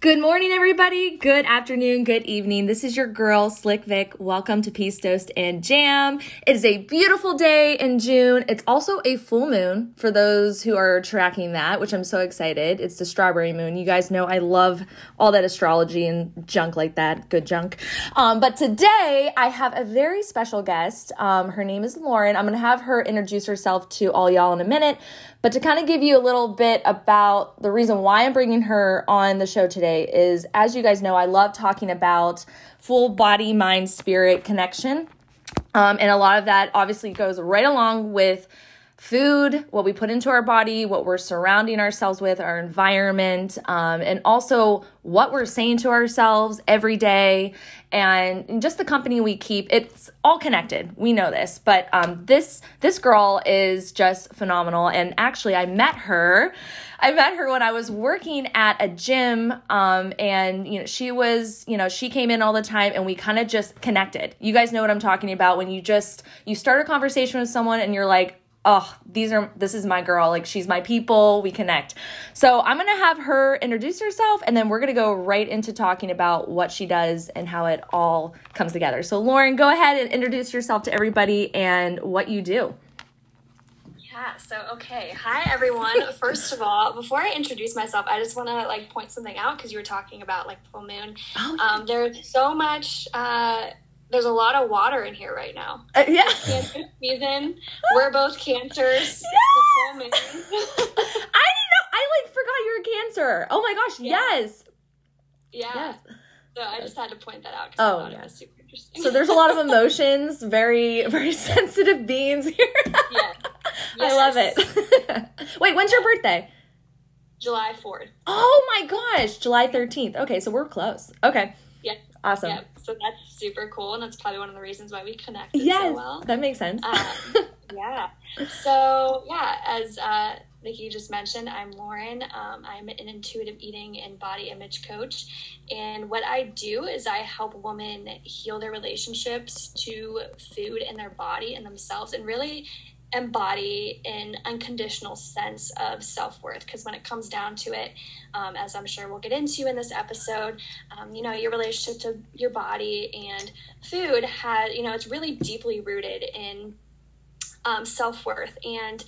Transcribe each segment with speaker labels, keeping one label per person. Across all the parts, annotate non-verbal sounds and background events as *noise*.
Speaker 1: Good morning, everybody. Good afternoon, good evening. This is your girl, Slick Vic. Welcome to Peace, Toast, and Jam. It is a beautiful day in June. It's also a full moon for those who are tracking that, which I'm so excited. It's the strawberry moon. You guys know I love all that astrology and junk like that. Good junk. Um, but today I have a very special guest. Um, her name is Lauren. I'm going to have her introduce herself to all y'all in a minute. But to kind of give you a little bit about the reason why I'm bringing her on the show today is, as you guys know, I love talking about full body, mind, spirit connection. Um, and a lot of that obviously goes right along with food, what we put into our body, what we're surrounding ourselves with, our environment, um, and also what we're saying to ourselves every day, and just the company we keep. It's all connected. We know this, but um, this this girl is just phenomenal. And actually, I met her. I met her when I was working at a gym, um, and you know she was, you know, she came in all the time, and we kind of just connected. You guys know what I'm talking about when you just you start a conversation with someone, and you're like, oh, these are this is my girl. Like she's my people. We connect. So I'm gonna have her introduce herself, and then we're gonna go right into talking about what she does and how it all comes together. So Lauren, go ahead and introduce yourself to everybody and what you do.
Speaker 2: Yeah, so okay. Hi everyone. *laughs* First of all, before I introduce myself, I just want to like point something out because you were talking about like full moon. Oh, yeah. um, there's so much uh, there's a lot of water in here right now.
Speaker 1: Uh, yeah.
Speaker 2: Cancer season. *laughs* We're both cancers. *laughs*
Speaker 1: Yes! *laughs* I didn't know. I like forgot you're a cancer. Oh my gosh. Yeah. Yes.
Speaker 2: Yeah. Yes. So I just had to point that out
Speaker 1: oh, I thought yes. it was super interesting. So there's a lot of emotions. Very, very sensitive beings here. yeah. Yes. I love it. Wait, when's your birthday?
Speaker 2: July 4th.
Speaker 1: Oh my gosh, July 13th. Okay, so we're close. Okay. Awesome. Yeah,
Speaker 2: so that's super cool, and that's probably one of the reasons why we connected
Speaker 1: yes,
Speaker 2: so well.
Speaker 1: That makes sense.
Speaker 2: Um, *laughs* yeah. So yeah, as uh, Nikki just mentioned, I'm Lauren. Um, I'm an intuitive eating and body image coach, and what I do is I help women heal their relationships to food and their body and themselves, and really embody an unconditional sense of self worth. Because when it comes down to it, um, as I'm sure we'll get into in this episode, um, you know, your relationship to your body and food had, you know, it's really deeply rooted in um, self worth. And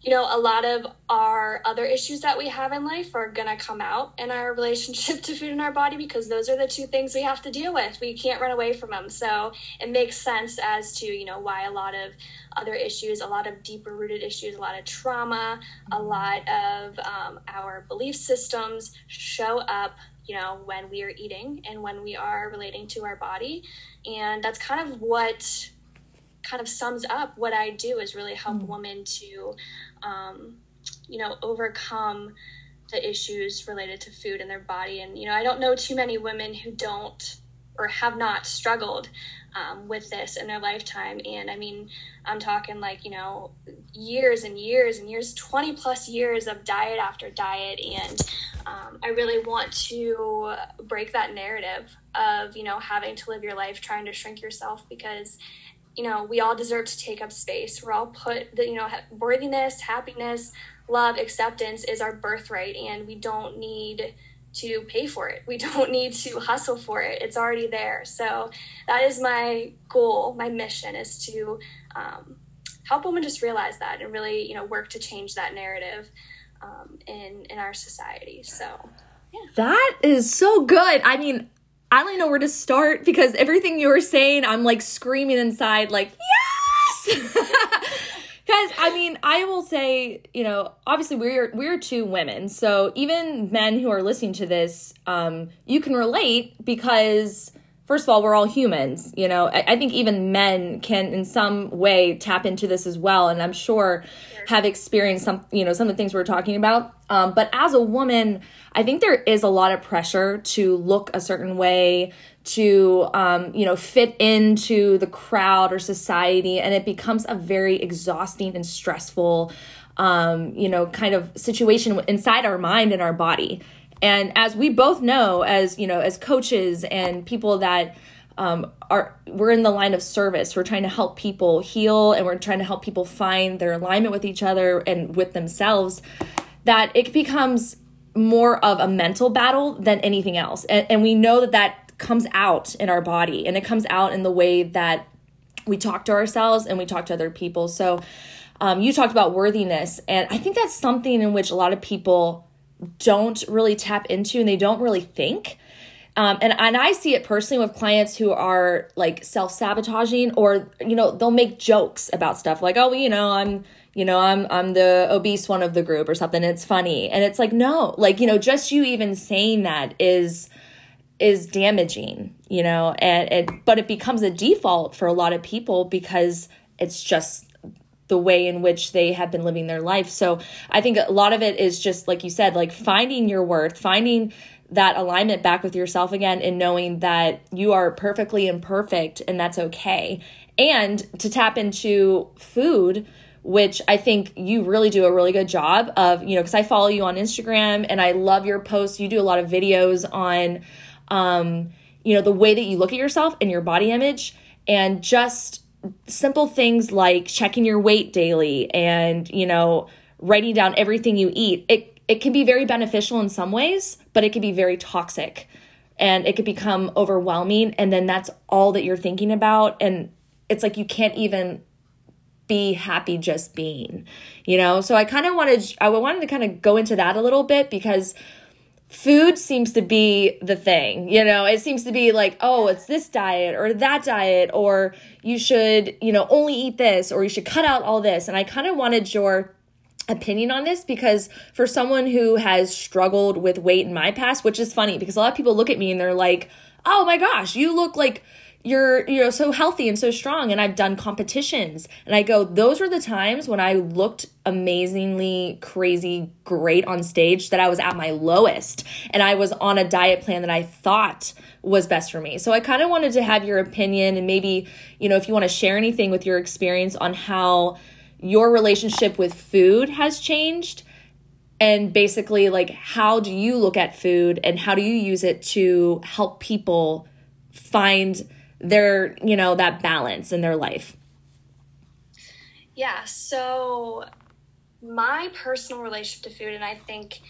Speaker 2: you know, a lot of our other issues that we have in life are going to come out in our relationship *laughs* to food in our body because those are the two things we have to deal with. We can't run away from them. So it makes sense as to, you know, why a lot of other issues, a lot of deeper rooted issues, a lot of trauma, a lot of um, our belief systems show up you know when we are eating and when we are relating to our body and that's kind of what kind of sums up what I do is really help mm. women to, um, you know, overcome the issues related to food in their body. And, you know, I don't know too many women who don't or have not struggled um, with this in their lifetime. And I mean, I'm talking like, you know, years and years and years, 20 plus years of diet after diet. And um, I really want to break that narrative of, you know, having to live your life trying to shrink yourself because you know, we all deserve to take up space. We're all put, the, you know, worthiness, happiness, love, acceptance is our birthright, and we don't need to pay for it. We *laughs* don't need to hustle for it. It's already there. So that is my goal. My mission is to um, help women just realize that and really, you know, work to change that narrative um, in in our society. So. Yeah.
Speaker 1: That is so good. I mean, I don't even know where to start because everything you were saying, I'm like screaming inside, like, yes! *laughs* Because I mean, I will say, you know, obviously we're we're two women, so even men who are listening to this, um, you can relate because first of all, we're all humans. You know, I, I, think even men can, in some way, tap into this as well, and I'm sure have experienced some, you know, some of the things we're talking about. Um, but as a woman, I think there is a lot of pressure to look a certain way, to, um, you know, fit into the crowd or society, and it becomes a very exhausting and stressful, um, you know, kind of situation inside our mind and our body. And as we both know, as you know, as coaches and people that um, are we're in the line of service. We're trying to help people heal, and we're trying to help people find their alignment with each other and with themselves. That it becomes more of a mental battle than anything else. And, and we know that that comes out in our body and it comes out in the way that we talk to ourselves and we talk to other people. So, um, you talked about worthiness, and I think that's something in which a lot of people don't really tap into and they don't really think. Um, and, and I see it personally with clients who are like self sabotaging or, you know, they'll make jokes about stuff like, oh, you know, I'm, you know, I'm, I'm the obese one of the group or something. It's funny. And it's like, no, like, you know, just you even saying that is, is damaging, you know, and it, but it becomes a default for a lot of people because it's just the way in which they have been living their life. So I think a lot of it is just like you said, like finding your worth, finding that alignment back with yourself again and knowing that you are perfectly imperfect and that's okay. And to tap into food, which I think you really do a really good job of, you know, because I follow you on Instagram and I love your posts. You do a lot of videos on, um, you know, the way that you look at yourself and your body image and just simple things like checking your weight daily and, you know, writing down everything you eat. It it can be very beneficial in some ways, but it can be very toxic and it could become overwhelming. And then that's all that you're thinking about. And it's like you can't even be happy just being you know? So i kind of wanted i wanted to kind of go into that a little bit because food seems to be the thing you know? It seems to be like oh it's this diet or that diet or you should you know only eat this or you should cut out all this. And i kind of wanted your opinion on this because for someone who has struggled with weight in my past which is funny because a lot of people look at me and they're like oh my gosh you look like you're you know so healthy and so strong and I've done competitions and I go those were the times when I looked amazingly crazy great on stage that I was at my lowest and I was on a diet plan that I thought was best for me. So I kind of wanted to have your opinion and maybe you know if you want to share anything with your experience on how your relationship with food has changed and basically like how do you look at food and how do you use it to help people find their you know that balance in their life.
Speaker 2: Yeah so my personal relationship to food and i think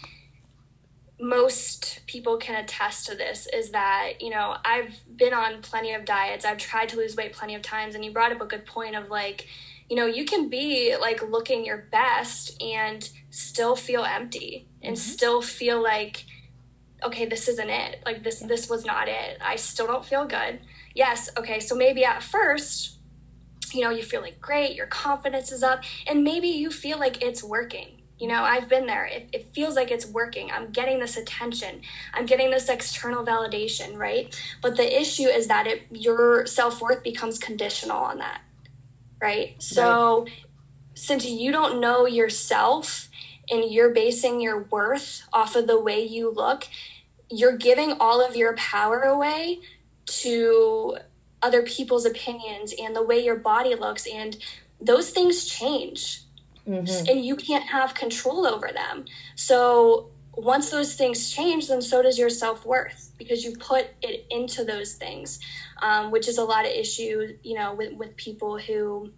Speaker 2: most people can attest to this is that you know i've been on plenty of diets. I've tried to lose weight plenty of times and you brought up a good point of like you know you can be like looking your best and still feel empty and mm-hmm. still feel like okay this isn't it. Like this yeah. this was not it. I still don't feel good yes, okay, so maybe at first, you know, you feel like great, your confidence is up, and maybe you feel like it's working. You know, I've been there. It, it feels like it's working. I'm getting this attention. I'm getting this external validation, right? But the issue is that it your self worth becomes conditional on that, right? So, right. since you don't know yourself and you're basing your worth off of the way you look, you're giving all of your power away to other people's opinions and the way your body looks and those things change mm-hmm. and you can't have control over them so once those things change then so does your self-worth because you put it into those things um, which is a lot of issue you know with, with people who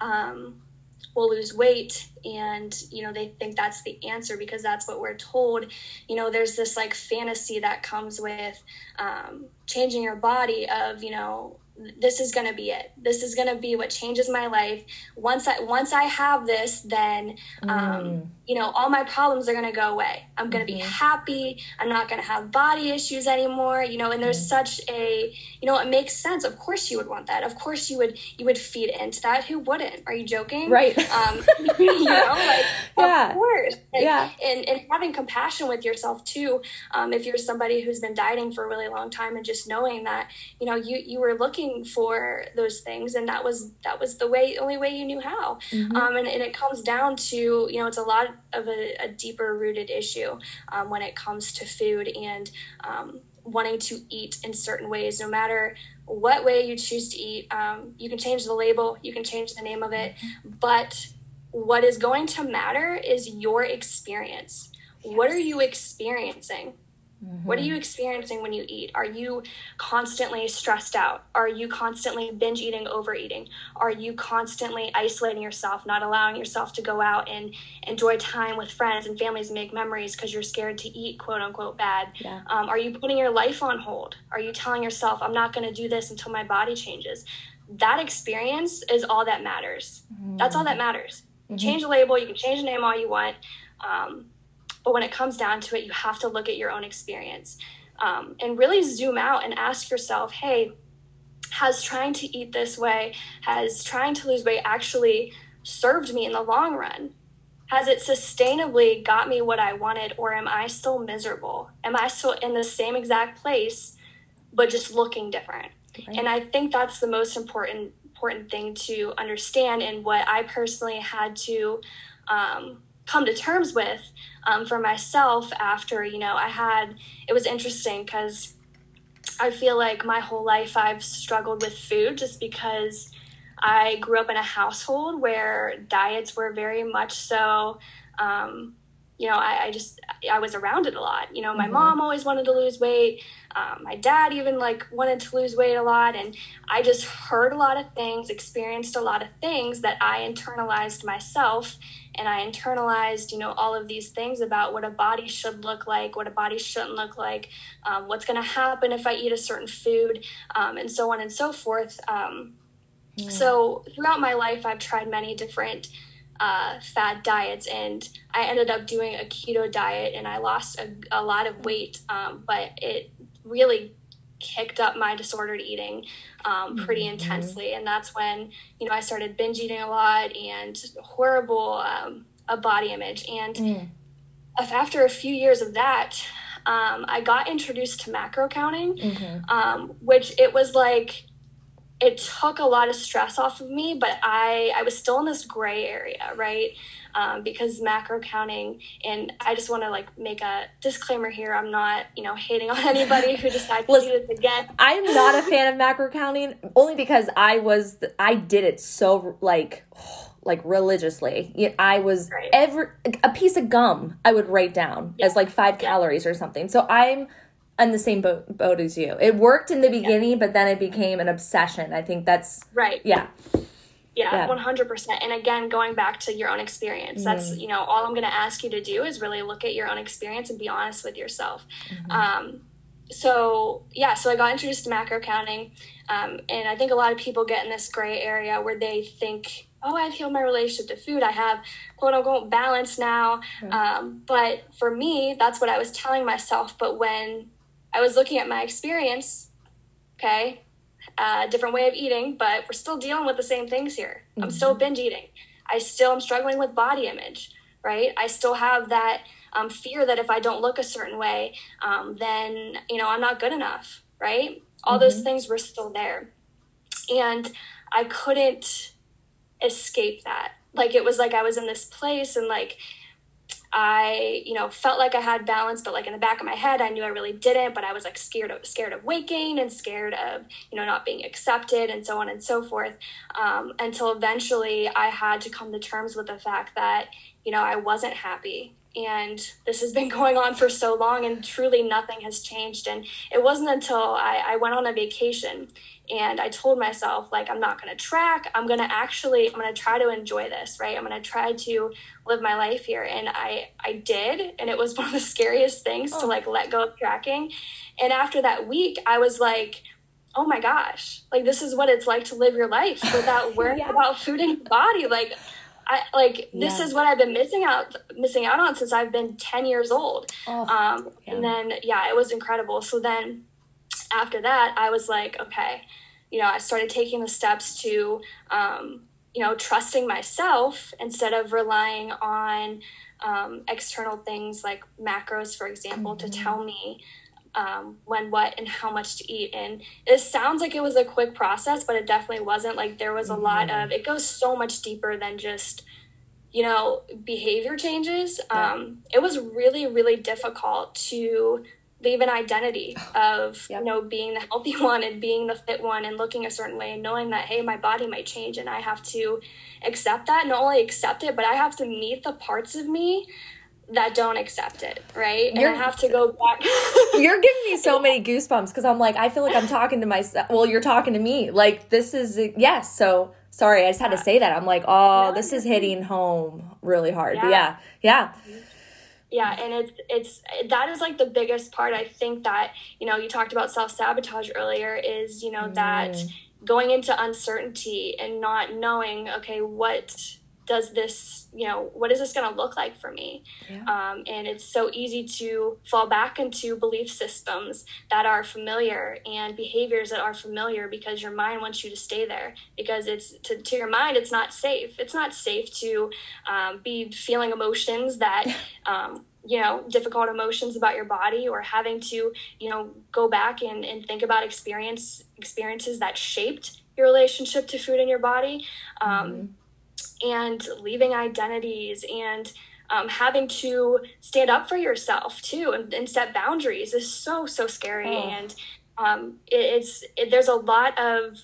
Speaker 2: um, will lose weight and you know they think that's the answer because that's what we're told. You know there's this like fantasy that comes with um, changing your body of you know this is going to be it. This is going to be what changes my life. Once i once i have this then um, mm. you know all my problems are going to go away. I'm going to mm-hmm. be happy. I'm not going to have body issues anymore you know and there's mm. such a you know it makes sense. Of course you would want that. Of course you would you would feed into that. Who wouldn't? Are you joking?
Speaker 1: Right.
Speaker 2: Um *laughs* *laughs* you know like yeah. of course. And, yeah. and, and having compassion with yourself too um, if you're somebody who's been dieting for a really long time and just knowing that you know you you were looking looking for those things and that was that was the way only way you knew how mm-hmm. um, and, and, it comes down to you know it's a lot of a, a deeper rooted issue um, when it comes to food and um, wanting to eat in certain ways no matter what way you choose to eat um, you can change the label you can change the name of it mm-hmm. but what is going to matter is your experience yes. what are you experiencing Mm-hmm. What are you experiencing when you eat? Are you constantly stressed out? Are you constantly binge eating, overeating? Are you constantly isolating yourself, not allowing yourself to go out and enjoy time with friends and families and make memories because you're scared to eat, quote unquote, bad? Yeah. Um, are you putting your life on hold? Are you telling yourself, I'm not going to do this until my body changes? That experience is all that matters. Mm-hmm. That's all that matters. Mm-hmm. Change the label, you can change the name all you want. Um, but when it comes down to it, you have to look at your own experience um, and really zoom out and ask yourself, hey, has trying to eat this way, has trying to lose weight actually served me in the long run? Has it sustainably got me what I wanted, or am I still miserable? Am I still in the same exact place, but just looking different? Right. And I think that's the most important important thing to understand, and what I personally had to um, come to terms with um, for myself after you know i had it was interesting because i feel like my whole life i've struggled with food just because i grew up in a household where diets were very much so um, you know I, I, just i was around it a lot you know my mm-hmm. mom always wanted to lose weight um, my dad even like wanted to lose weight a lot and i just heard a lot of things experienced a lot of things that i internalized myself and I internalized, you know, all of these things about what a body should look like, what a body shouldn't look like, um, what's going to happen if I eat a certain food, um, and so on and so forth. Um, mm. So throughout my life, I've tried many different uh, fad diets, and I ended up doing a keto diet, and I lost a, a lot of weight, um, but it really kicked up my disordered eating um, pretty mm-hmm. intensely. And that's when, you know, I started binge eating a lot and horrible um, a body image. And mm. after a few years of that, um, I got introduced to macro counting, mm-hmm. Um, which it was like, it took a lot of stress off of me, but I, I was still in this gray area, right? um, because macro counting and i just want to like make a disclaimer here i'm not you know hating on *laughs* anybody who decides to do this again
Speaker 1: i'm not a *laughs* fan of macro counting only because i was i did it so like *sighs* like religiously i was right. every a piece of gum i would write down yeah. as like five yeah. calories or something so i'm on the same boat, boat as you it worked in the beginning yeah. but then it became an obsession i think that's
Speaker 2: right
Speaker 1: yeah
Speaker 2: yeah, one hundred percent. And again, going back to your own experience, mm that's you know all I'm going to ask you to do is really look at your own experience and be honest with yourself. Mm-hmm. Um, so yeah, so I got introduced to macro counting, um, and I think a lot of people get in this gray area where they think, oh, I've healed my relationship to food. I have quote unquote balance now. Mm-hmm. Um, but for me, that's what I was telling myself. But when I was looking at my experience, okay, a different way of eating, but we're still dealing with the same things here. Mm-hmm. I'm still binge eating. I still am struggling with body image, right? I still have that um, fear that if I don't look a certain way, um, then you know I'm not good enough, right? All mm-hmm. those things were still there, and I couldn't escape that. Like it was like I was in this place, and like I, you know, felt like I had balance, but like in the back of my head, I knew I really didn't. But I was like scared of scared of gain and scared of, you know, not being accepted and so on and so forth. Um, until eventually, I had to come to terms with the fact that, you know, I wasn't happy and this has been *laughs* going on for so long and truly nothing has changed and it wasn't until I, I went on a vacation and i told myself like i'm not going to track i'm going to actually i'm going to try to enjoy this right i'm going to try to live my life here and i i did and it was *laughs* one of the scariest things oh. to like let go of tracking and after that week i was like oh my gosh like this is what it's like to live your life *laughs* without worrying yeah. about food in your body like I like this is what I've been missing out missing out on since I've been 10 years old. Oh, um, yeah. and then yeah, it was incredible. So then after that, I was like, okay, you know, I started taking the steps to, um, you know, trusting myself instead of relying on um, external things like macros, for example, mm-hmm. to tell me um, when, what, and how much to eat. And it sounds like it was a quick process, but it definitely wasn't. Like there was a mm-hmm. lot of, it goes so much deeper than just, you know, behavior changes. Yeah. Um, it was really, really difficult to leave an identity *sighs* of yep. you know being the healthy *laughs* one and being the fit one and looking a certain way and knowing that hey my body might change and i have to accept that not only accept it but i have to meet the parts of me that don't accept it, right? And you're, I have to go back. *laughs*
Speaker 1: you're giving me so *laughs* many goosebumps because I'm like, I feel like I'm talking to myself. Well, you're talking to me. Like this is yes. So sorry, I just had to say that. I'm like, oh, this is hitting home really hard. Yeah. But yeah, yeah. Mm-hmm.
Speaker 2: Yeah, and it's it's that is like the biggest part. I think that you know you talked about self sabotage earlier. Is you know mm. that going into uncertainty and not knowing okay what does this you know what is this going to look like for me? Yeah. um, and it's so easy to fall back into belief systems that are familiar and behaviors that are familiar because your mind wants you to stay there. Because it's to, to your mind it's not safe. It's not safe to um, be feeling emotions that *laughs* um, you know difficult emotions about your body or having to you know go back and, and think about experience experiences that shaped your relationship to food in your body. Um, mm-hmm and leaving identities and um, having to stand up for yourself too and, and set boundaries is so so scary oh. and um, it, it's it, there's a lot of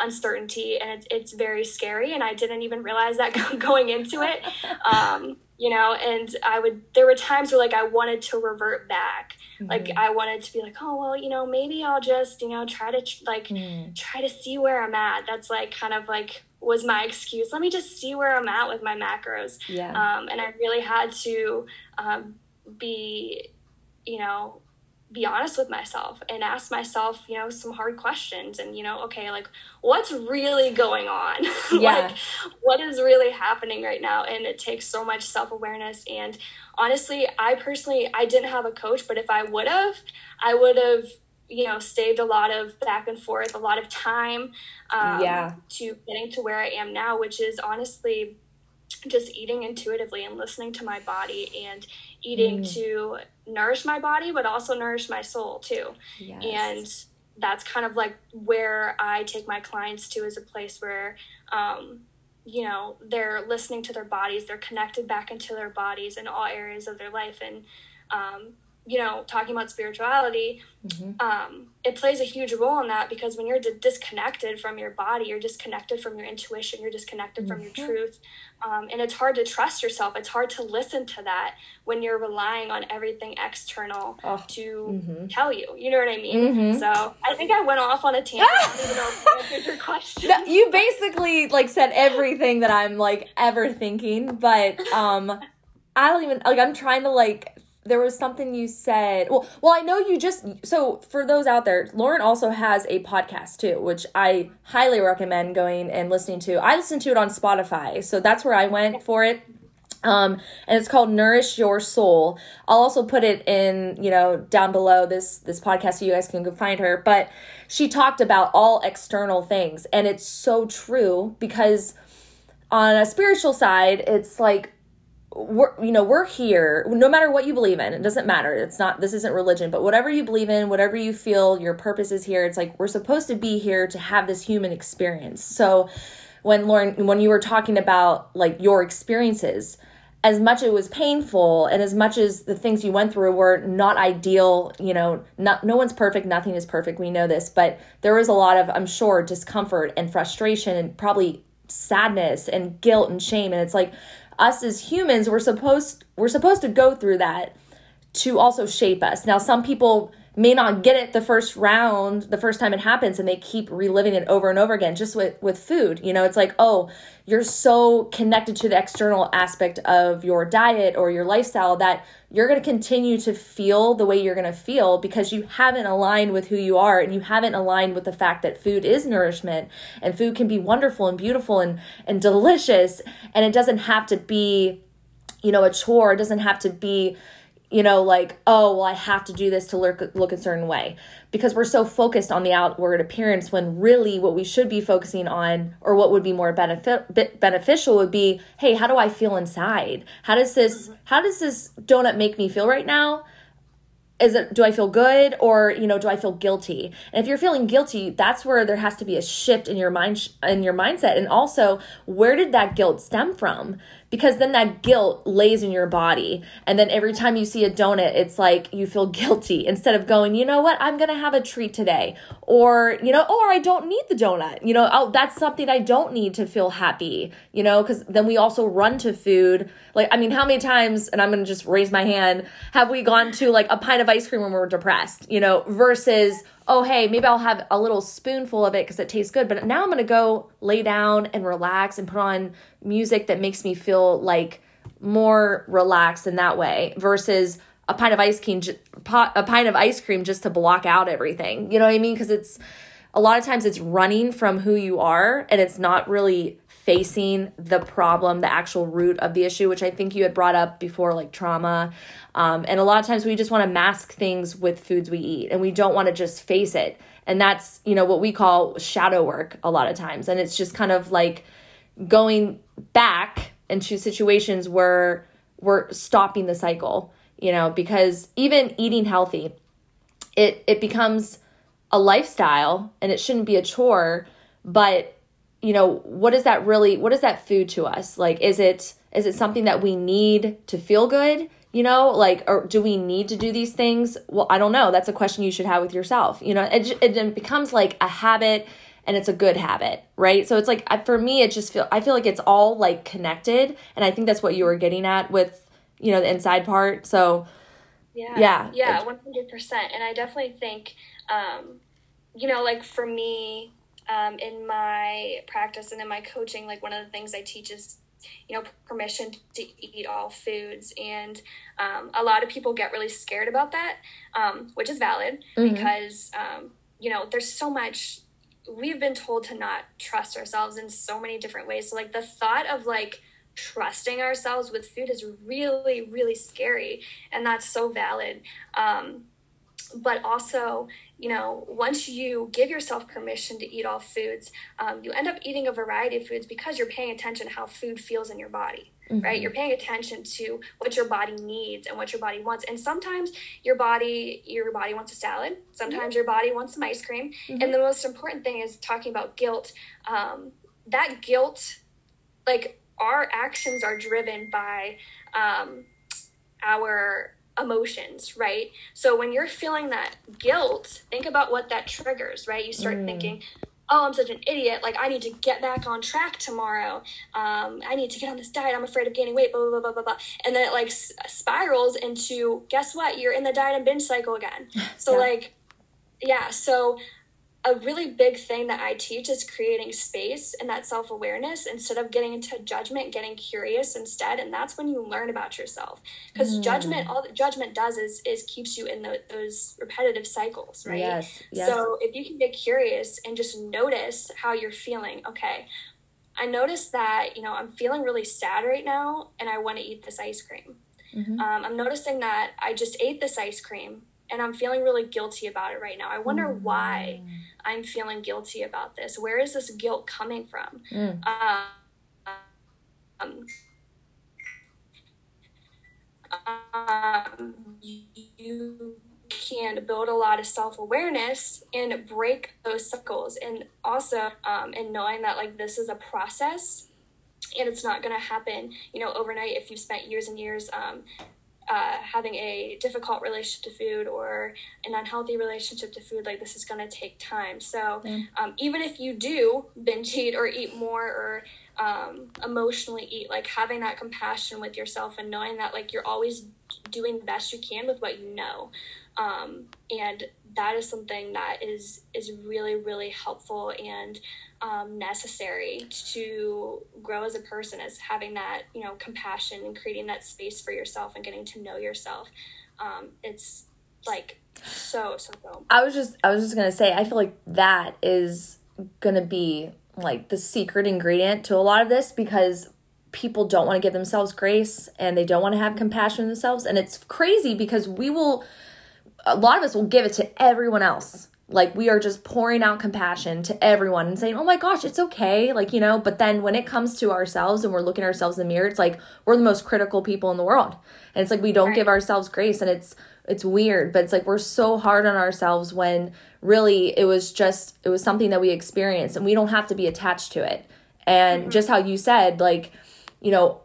Speaker 2: uncertainty and it's, it's very scary and i didn't even realize that *laughs* going into it *laughs* um, you know and i would there were times where like i wanted to revert back mm-hmm. like i wanted to be like oh well you know maybe i'll just you know try to like mm. try to see where i'm at that's like kind of like was my excuse. Let me just see where I'm at with my macros. Yeah. Um, and I really had to um, be, you know, be honest with myself and ask myself, you know, some hard questions and, you know, okay, like what's really going on? *laughs* Yeah. like what is really happening right now? And it takes so much self awareness. And honestly, I personally, I didn't have a coach, but if I would have, I would have you know saved a lot of back and forth a lot of time um, yeah to getting to where i am now which is honestly just eating intuitively and listening to my body and eating mm. to nourish my body but also nourish my soul too yes. and that's kind of like where i take my clients to as a place where um, you know they're listening to their bodies they're connected back into their bodies in all areas of their life and um, you know, talking about spirituality, mm-hmm. um, it plays a huge role in that because when you're d- disconnected from your body, you're disconnected from your intuition, you're disconnected mm-hmm. from your mm-hmm. truth. Um, and it's hard to trust yourself. It's hard to listen to that when you're relying on everything external oh. to mm-hmm. tell you. You know what I mean? Mm-hmm. So I think I went off on a tangent. I even know if I answered your question. *laughs*
Speaker 1: you basically like said everything that I'm like ever thinking, but um, I don't even like. I'm trying to like there was something you said. Well, well, I know you just so for those out there, Lauren also has a podcast too, which I highly recommend going and listening to. I listened to it on Spotify, so that's where I went for it. Um, and it's called Nourish Your Soul. I'll also put it in, you know, down below this this podcast so you guys can go find her. But she talked about all external things, and it's so true because on a spiritual side, it's like we're you know we're here no matter what you believe in it doesn't matter it's not this isn't religion but whatever you believe in whatever you feel your purpose is here it's like we're supposed to be here to have this human experience. So when lauren when you were talking about like your experiences as much as it was painful and as much as the things you went through were not ideal you know not no one's perfect nothing is perfect we know this but there was a lot of i'm sure discomfort and frustration and probably sadness and guilt and shame and it's like us as humans we're supposed we're supposed to go through that to also shape us. Now some people may not get it the first round, the first time it happens and they keep reliving it over and over again just with with food. You know, it's like, "Oh, you're so connected to the external aspect of your diet or your lifestyle that you're going to continue to feel the way you're going to feel because you haven't aligned with who you are and you haven't aligned with the fact that food is nourishment and food can be wonderful and beautiful and and delicious and it doesn't have to be you know a chore it doesn't have to be you know like oh well i have to do this to look look a certain way. Because we're so focused on the outward appearance when really what we should be focusing on or what would be more benefit beneficial would be hey how do i feel inside? How does this mm-hmm. how does this donut make me feel right now? Is it do i feel good or you know do i feel guilty? And if you're feeling guilty that's where there has to be a shift in your mind in your mindset. And also where did that guilt stem from because then that guilt lays in your body. And then every time you see a donut, it's like you feel *laughs* guilty instead of going, you know what, I'm going to have a treat today. Or, you know, or I don't need the donut. You know, oh, that's something I don't need to feel happy, you know, because then we also run to food. Like, I mean, how many times, and I'm going to just raise my hand, have we gone to like a pint of ice cream when we're depressed, you know, versus, oh, hey, maybe I'll have a little spoonful of it because it tastes good. But now I'm going to go lay down and relax and put on music that makes me feel like more relaxed in that way versus a pint of ice cream, a pint of ice cream just to block out everything. You know what I mean? Because it's a lot of times it's running from who you are and it's not really facing the problem, the actual root of the issue, which I think you had brought up before, like trauma. Um, and a lot of times we just want to mask things with foods we eat and we don't want to just face it. And that's, you know, what we call shadow work a lot of times. And it's just kind of like going back into situations where we're stopping the cycle, you know, because even eating healthy, it, it becomes a lifestyle and it shouldn't be a chore, but you know what is that really what is that food to us? Like is it is it something that we need to feel good you know? Like or do we need to do these things? Well i don't know. That's a question you should have with yourself. You know it, it becomes like a habit and it's a good habit right? So it's like for me it just feel i feel like it's all like connected. And i think that's what you were getting at with you know the inside part. So
Speaker 2: yeah. yeah. Yeah 100% and i definitely think um you know like for me um, in my practice and in my coaching, like one of the things I teach is, you know, permission to eat all foods. And um, a lot of people get really scared about that, um, which is valid mm-hmm. because, um, you know, there's so much, we've been told to not trust ourselves in so many different ways. So, like, the thought of like, trusting ourselves with food is really really scary and that's so valid um, but also you know, once you give yourself permission to eat all foods, um, you end up eating a variety of foods because you're paying attention to how food feels in your body. Mm-hmm. Right, you're paying attention to what your body needs and what your body wants, and sometimes your body your body wants a salad. Sometimes mm-hmm. your body wants some ice cream, mm-hmm. and the most important thing is talking about guilt. Um, that guilt, like our actions, are driven by um, our emotions, right? So when you're feeling that guilt, think about what that triggers, right? You start mm. thinking, oh, I'm such an idiot. Like, I need to get back on track tomorrow. Um, I need to get on this diet. I'm afraid of gaining weight, blah, blah, blah, blah, blah. And then it like spirals into, guess what? You're in the diet and binge cycle again. *laughs* So, yeah. like, yeah. So a really big thing that I teach is creating space and that self awareness instead of getting into judgment, getting curious instead. And that's when you learn about yourself. Because mm. judgment, all that judgment does is is keeps you in the, those repetitive cycles, right? Yes, yes. So if you can get curious and just notice how you're feeling, okay. I noticed that you know I'm feeling really sad right now, and I want to eat this ice cream. Mm-hmm. Um, I'm noticing that I just ate this ice cream and I'm feeling really guilty about it right now. I wonder mm. why I'm feeling guilty about this. Where is this guilt coming from? Mm. Um, um, you can build a lot of self awareness and break those cycles, and also um, in knowing that like this is a process and it's not going to happen you know overnight if you've spent years and years um, uh, having a difficult relationship to food or an unhealthy relationship to food, like this is going to take time. So um, even if you do binge eat or eat more or um, emotionally eat, like having that compassion with yourself and knowing that like you're always doing the best you can with what you know. Um, and that is something that is is really really helpful and um, necessary to grow as a person is having that you know compassion and creating that space for yourself and getting to know yourself. Um, it's like so so so
Speaker 1: i was just i was just gonna say i feel like that is gonna be like the secret ingredient to a lot of this because people don't want to give themselves grace and they don't want to have compassion themselves. And it's crazy because we will a lot of us will give it to everyone else like we are just pouring out compassion to everyone and saying, "Oh my gosh, it's okay." Like, you know, but then when it comes to ourselves and we're looking at ourselves in the mirror, it's like we're the most critical people in the world. And it's like we don't right. give ourselves grace and it's it's weird, but it's like we're so hard on ourselves when really it was just it was something that we experienced and we don't have to be attached to it. And mm-hmm. just how you said like, you know,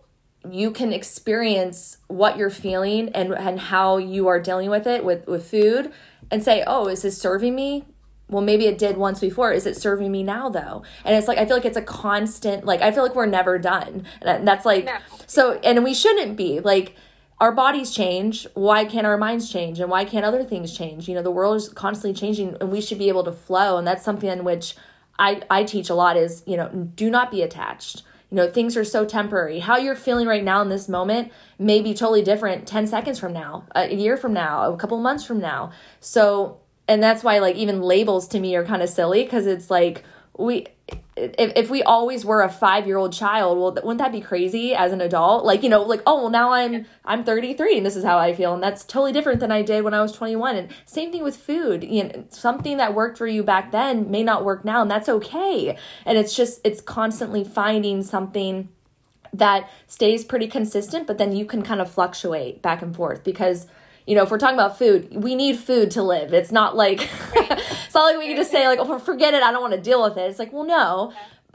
Speaker 1: you can experience what you're feeling and and how you are dealing with it with with food and say oh is this serving me? Well maybe it did once before. Is it serving me now though? And it's like i feel like it's a constant like i feel like we're never done. And that's like no. so and we shouldn't be. Like our bodies change. Why can't our minds change? And why can't other things change? You know the world is constantly changing and we should be able to flow. And that's something in which i i teach a lot is you know do not be attached you know things are so temporary. How you're feeling right now in this moment may be totally different 10 seconds from now a year from now a couple months from now. So and that's why like even labels to me are kind of silly because it's like we if, if we always were a five year old child well wouldn't that be crazy as an adult? Like you know like oh well now i'm i'm 33 and this is how i feel and that's totally different than i did when i was 21 and same thing with food you know something that worked for you back then may not work now and that's okay and it's just it's constantly finding something that stays pretty consistent but then you can kind of fluctuate back and forth because you know, if we're talking about food, we need food to live. It's not like *laughs* it's not like we can just say like, "Oh, forget it. I don't want to deal with it." It's like, well, no.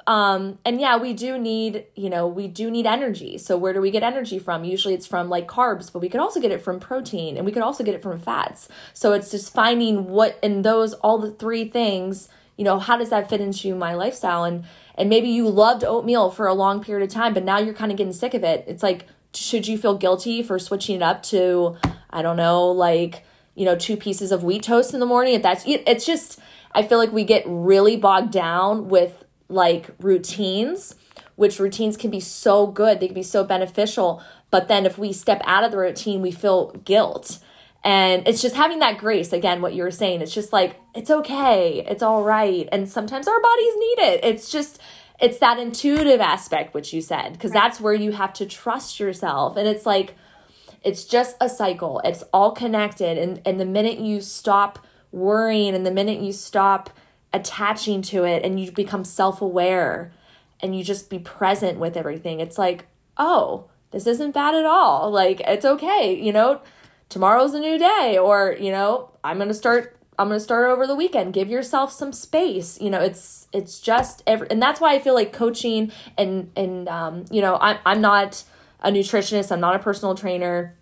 Speaker 1: Um, and yeah, we do need, you know, we do need energy. So where do we get energy from? Usually it's from like carbs, but we could also get it from protein and we could also get it from fats. So it's just finding what in those all the three things, you know, how does that fit into my lifestyle and and maybe you loved oatmeal for a long period of time, but now you're kind of getting sick of it. It's like should you feel guilty for switching it up to I don't know, like, you know, two pieces of wheat toast in the morning? If that's it's just I feel like we get really bogged down with like routines, which routines can be so good, they can be so beneficial, but then if we step out of the routine, we feel guilt. And it's just having that grace again, what you were saying. It's just like, it's okay, it's all right. And sometimes our bodies need it. It's just, it's that intuitive aspect which you said because right. that's where you have to trust yourself and it's like it's just a cycle it's all connected and and the minute you stop worrying and the minute you stop attaching to it and you become self-aware and you just be present with everything it's like oh this isn't bad at all like it's okay you know tomorrow's a new day or you know i'm going to start I'm going to start over the weekend. Give yourself some space. You know, it's it's just every, and that's why I feel like coaching and and um, you know, I'm I'm not a nutritionist. I'm not a personal trainer.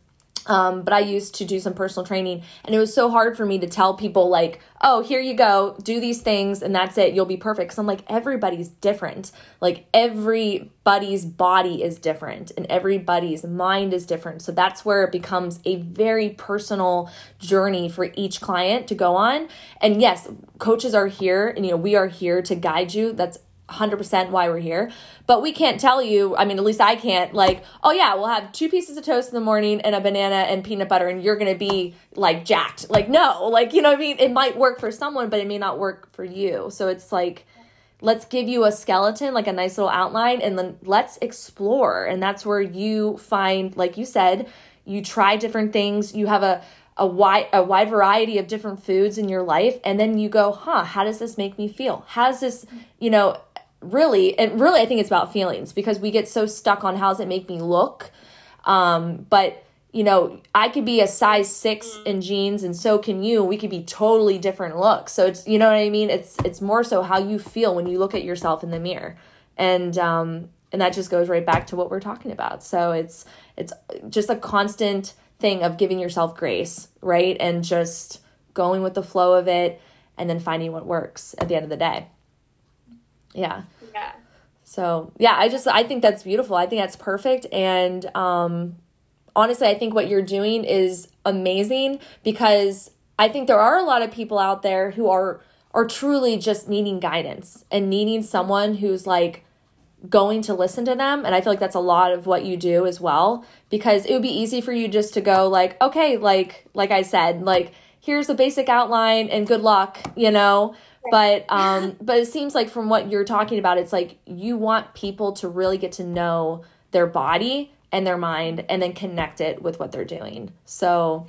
Speaker 1: Um, but I used to do some personal training, and it was so hard for me to tell people, like, oh, here you go, do these things, and that's it, you'll be perfect. Because I'm like, everybody's different. Like, everybody's body is different, and everybody's mind is different. So that's where it becomes a very personal journey for each client to go on. And yes, coaches are here, and you know, we are here to guide you. That's 100% why we're here. But we can't tell you, I mean, at least I can't, like, oh yeah, we'll have two pieces of toast in the morning and a banana and peanut butter and you're going to be like jacked. Like, no, like, you know I mean? It might work for someone, but it may not work for you. So it's like, let's give you a skeleton, like a nice little outline, and then let's explore. And that's where you find, like you said, you try different things. You have a, a wide a wide variety of different foods in your life and then you go huh how does this make me feel how does this you know really and really i think it's about feelings because we get so stuck on how does it make me look? Um, but you know i could be a size six in jeans and so can you we could be totally different looks. So it's you know what i mean? It's it's more so how you feel when you look at yourself in the mirror. And um and that just goes right back to what we're talking about. So it's it's just a constant thing of giving yourself grace right? And just going with the flow of it and then finding what works at the end of the day yeah.
Speaker 2: Yeah.
Speaker 1: So yeah, I just I think that's beautiful. I think that's perfect. And um honestly, I think what you're doing is amazing because I think there are a lot of people out there who are are truly just needing guidance and needing someone who's like going to listen to them and i feel like that's a lot of what you do as well because it would be easy for you just to go like okay like like i said like here's the basic outline and good luck you know but um but it seems like from what you're talking about it's like you want people to really get to know their body and their mind and then connect it with what they're doing. So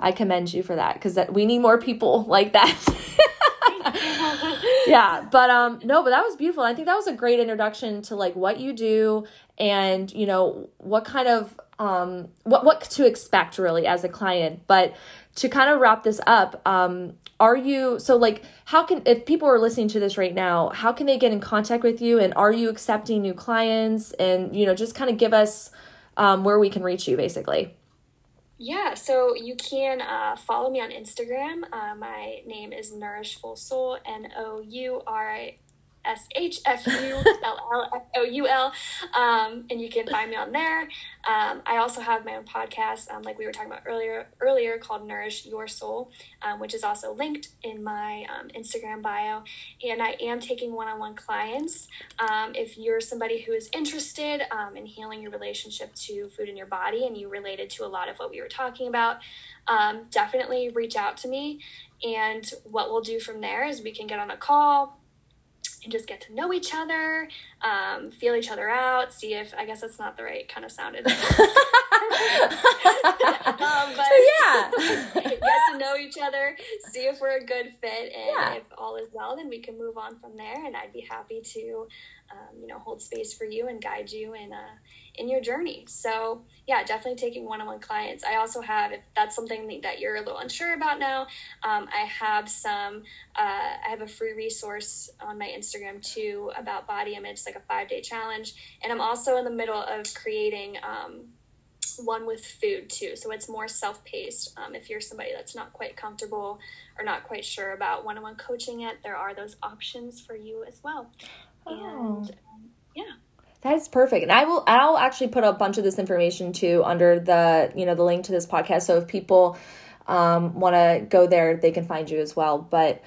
Speaker 1: i commend you for that because that we need more people *laughs* like that. *laughs* Yeah but um no but that was beautiful. I think that was a great introduction to like what you do and you know what kind of um what what to expect really as a client. But to kind of wrap this up um are you so like how can if people are listening to this right now how can they get in contact with you and are you accepting new clients and you know just kind of give us um, where we can reach you basically.
Speaker 2: Yeah, so you can uh, follow me on Instagram. Uh, my name is Nourish Full Soul, N O U R I S H F U L L S O U L. Um, and you can find me on there. Um, I also have my own podcast, um, like we were talking about earlier, earlier called Nourish Your Soul, um, which is also linked in my um, Instagram bio. And I am taking one on one clients. Um, if you're somebody who is interested in healing your relationship to food in your body and you related to a lot of what we were talking about, definitely reach out to me. And what we'll do from there is we can get on a call, and just get to know each other, um, feel each other out, see if I guess that's not the right kind of sounded. *laughs* um, but so yeah, *laughs* get to know each other, see if we're a good fit, and yeah. if all is well, then we can move on from there. And I'd be happy to, um, you know, hold space for you and guide you in uh, in your journey. So yeah, definitely taking one-on-one clients. I also have, if that's something that you're a little unsure about now, um, I have some. Uh, I have a free resource on my Instagram too about body image, like a five-day challenge, and I'm also in the middle of creating. Um, one with food too. So it's more self paced. Um, if you're somebody that's not quite comfortable or not quite sure about one on one coaching yet, there are those options for you as well. Oh. And um, yeah.
Speaker 1: That is perfect. And I will I'll actually put a bunch of this information too under the, you know, the link to this podcast. So if people um, want to go there, they can find you as well. But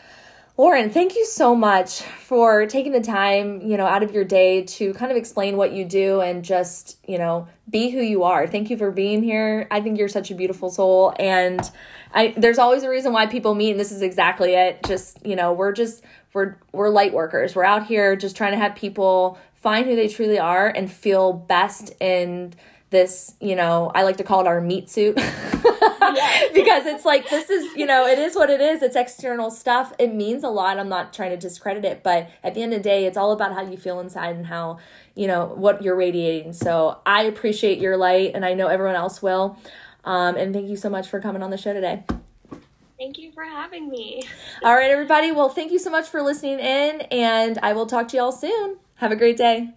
Speaker 1: Lauren, thank you so much for taking the time, you know, out of your day to kind of explain what you do and just, you know, be who you are. Thank you for being here. I think you're such a beautiful soul and I there's always a reason why people meet and this is exactly it. Just, you know, we're just we're we're light workers. We're out here just trying to have people find who they truly are and feel best in this, you know, I like to call it our meat suit. *laughs* because it's like this is, you know, it is what it is. It's external stuff. It means a lot. I'm not trying to discredit it, but at the end of the day, it's all about how you feel inside and how, you know, what you're radiating. So I appreciate your light and I know everyone else will. Um, and thank you so much for coming on the show today.
Speaker 2: Thank you for having me. *laughs*
Speaker 1: All right, everybody. Well, thank you so much for listening in, and I will talk to y'all soon. Have a great day.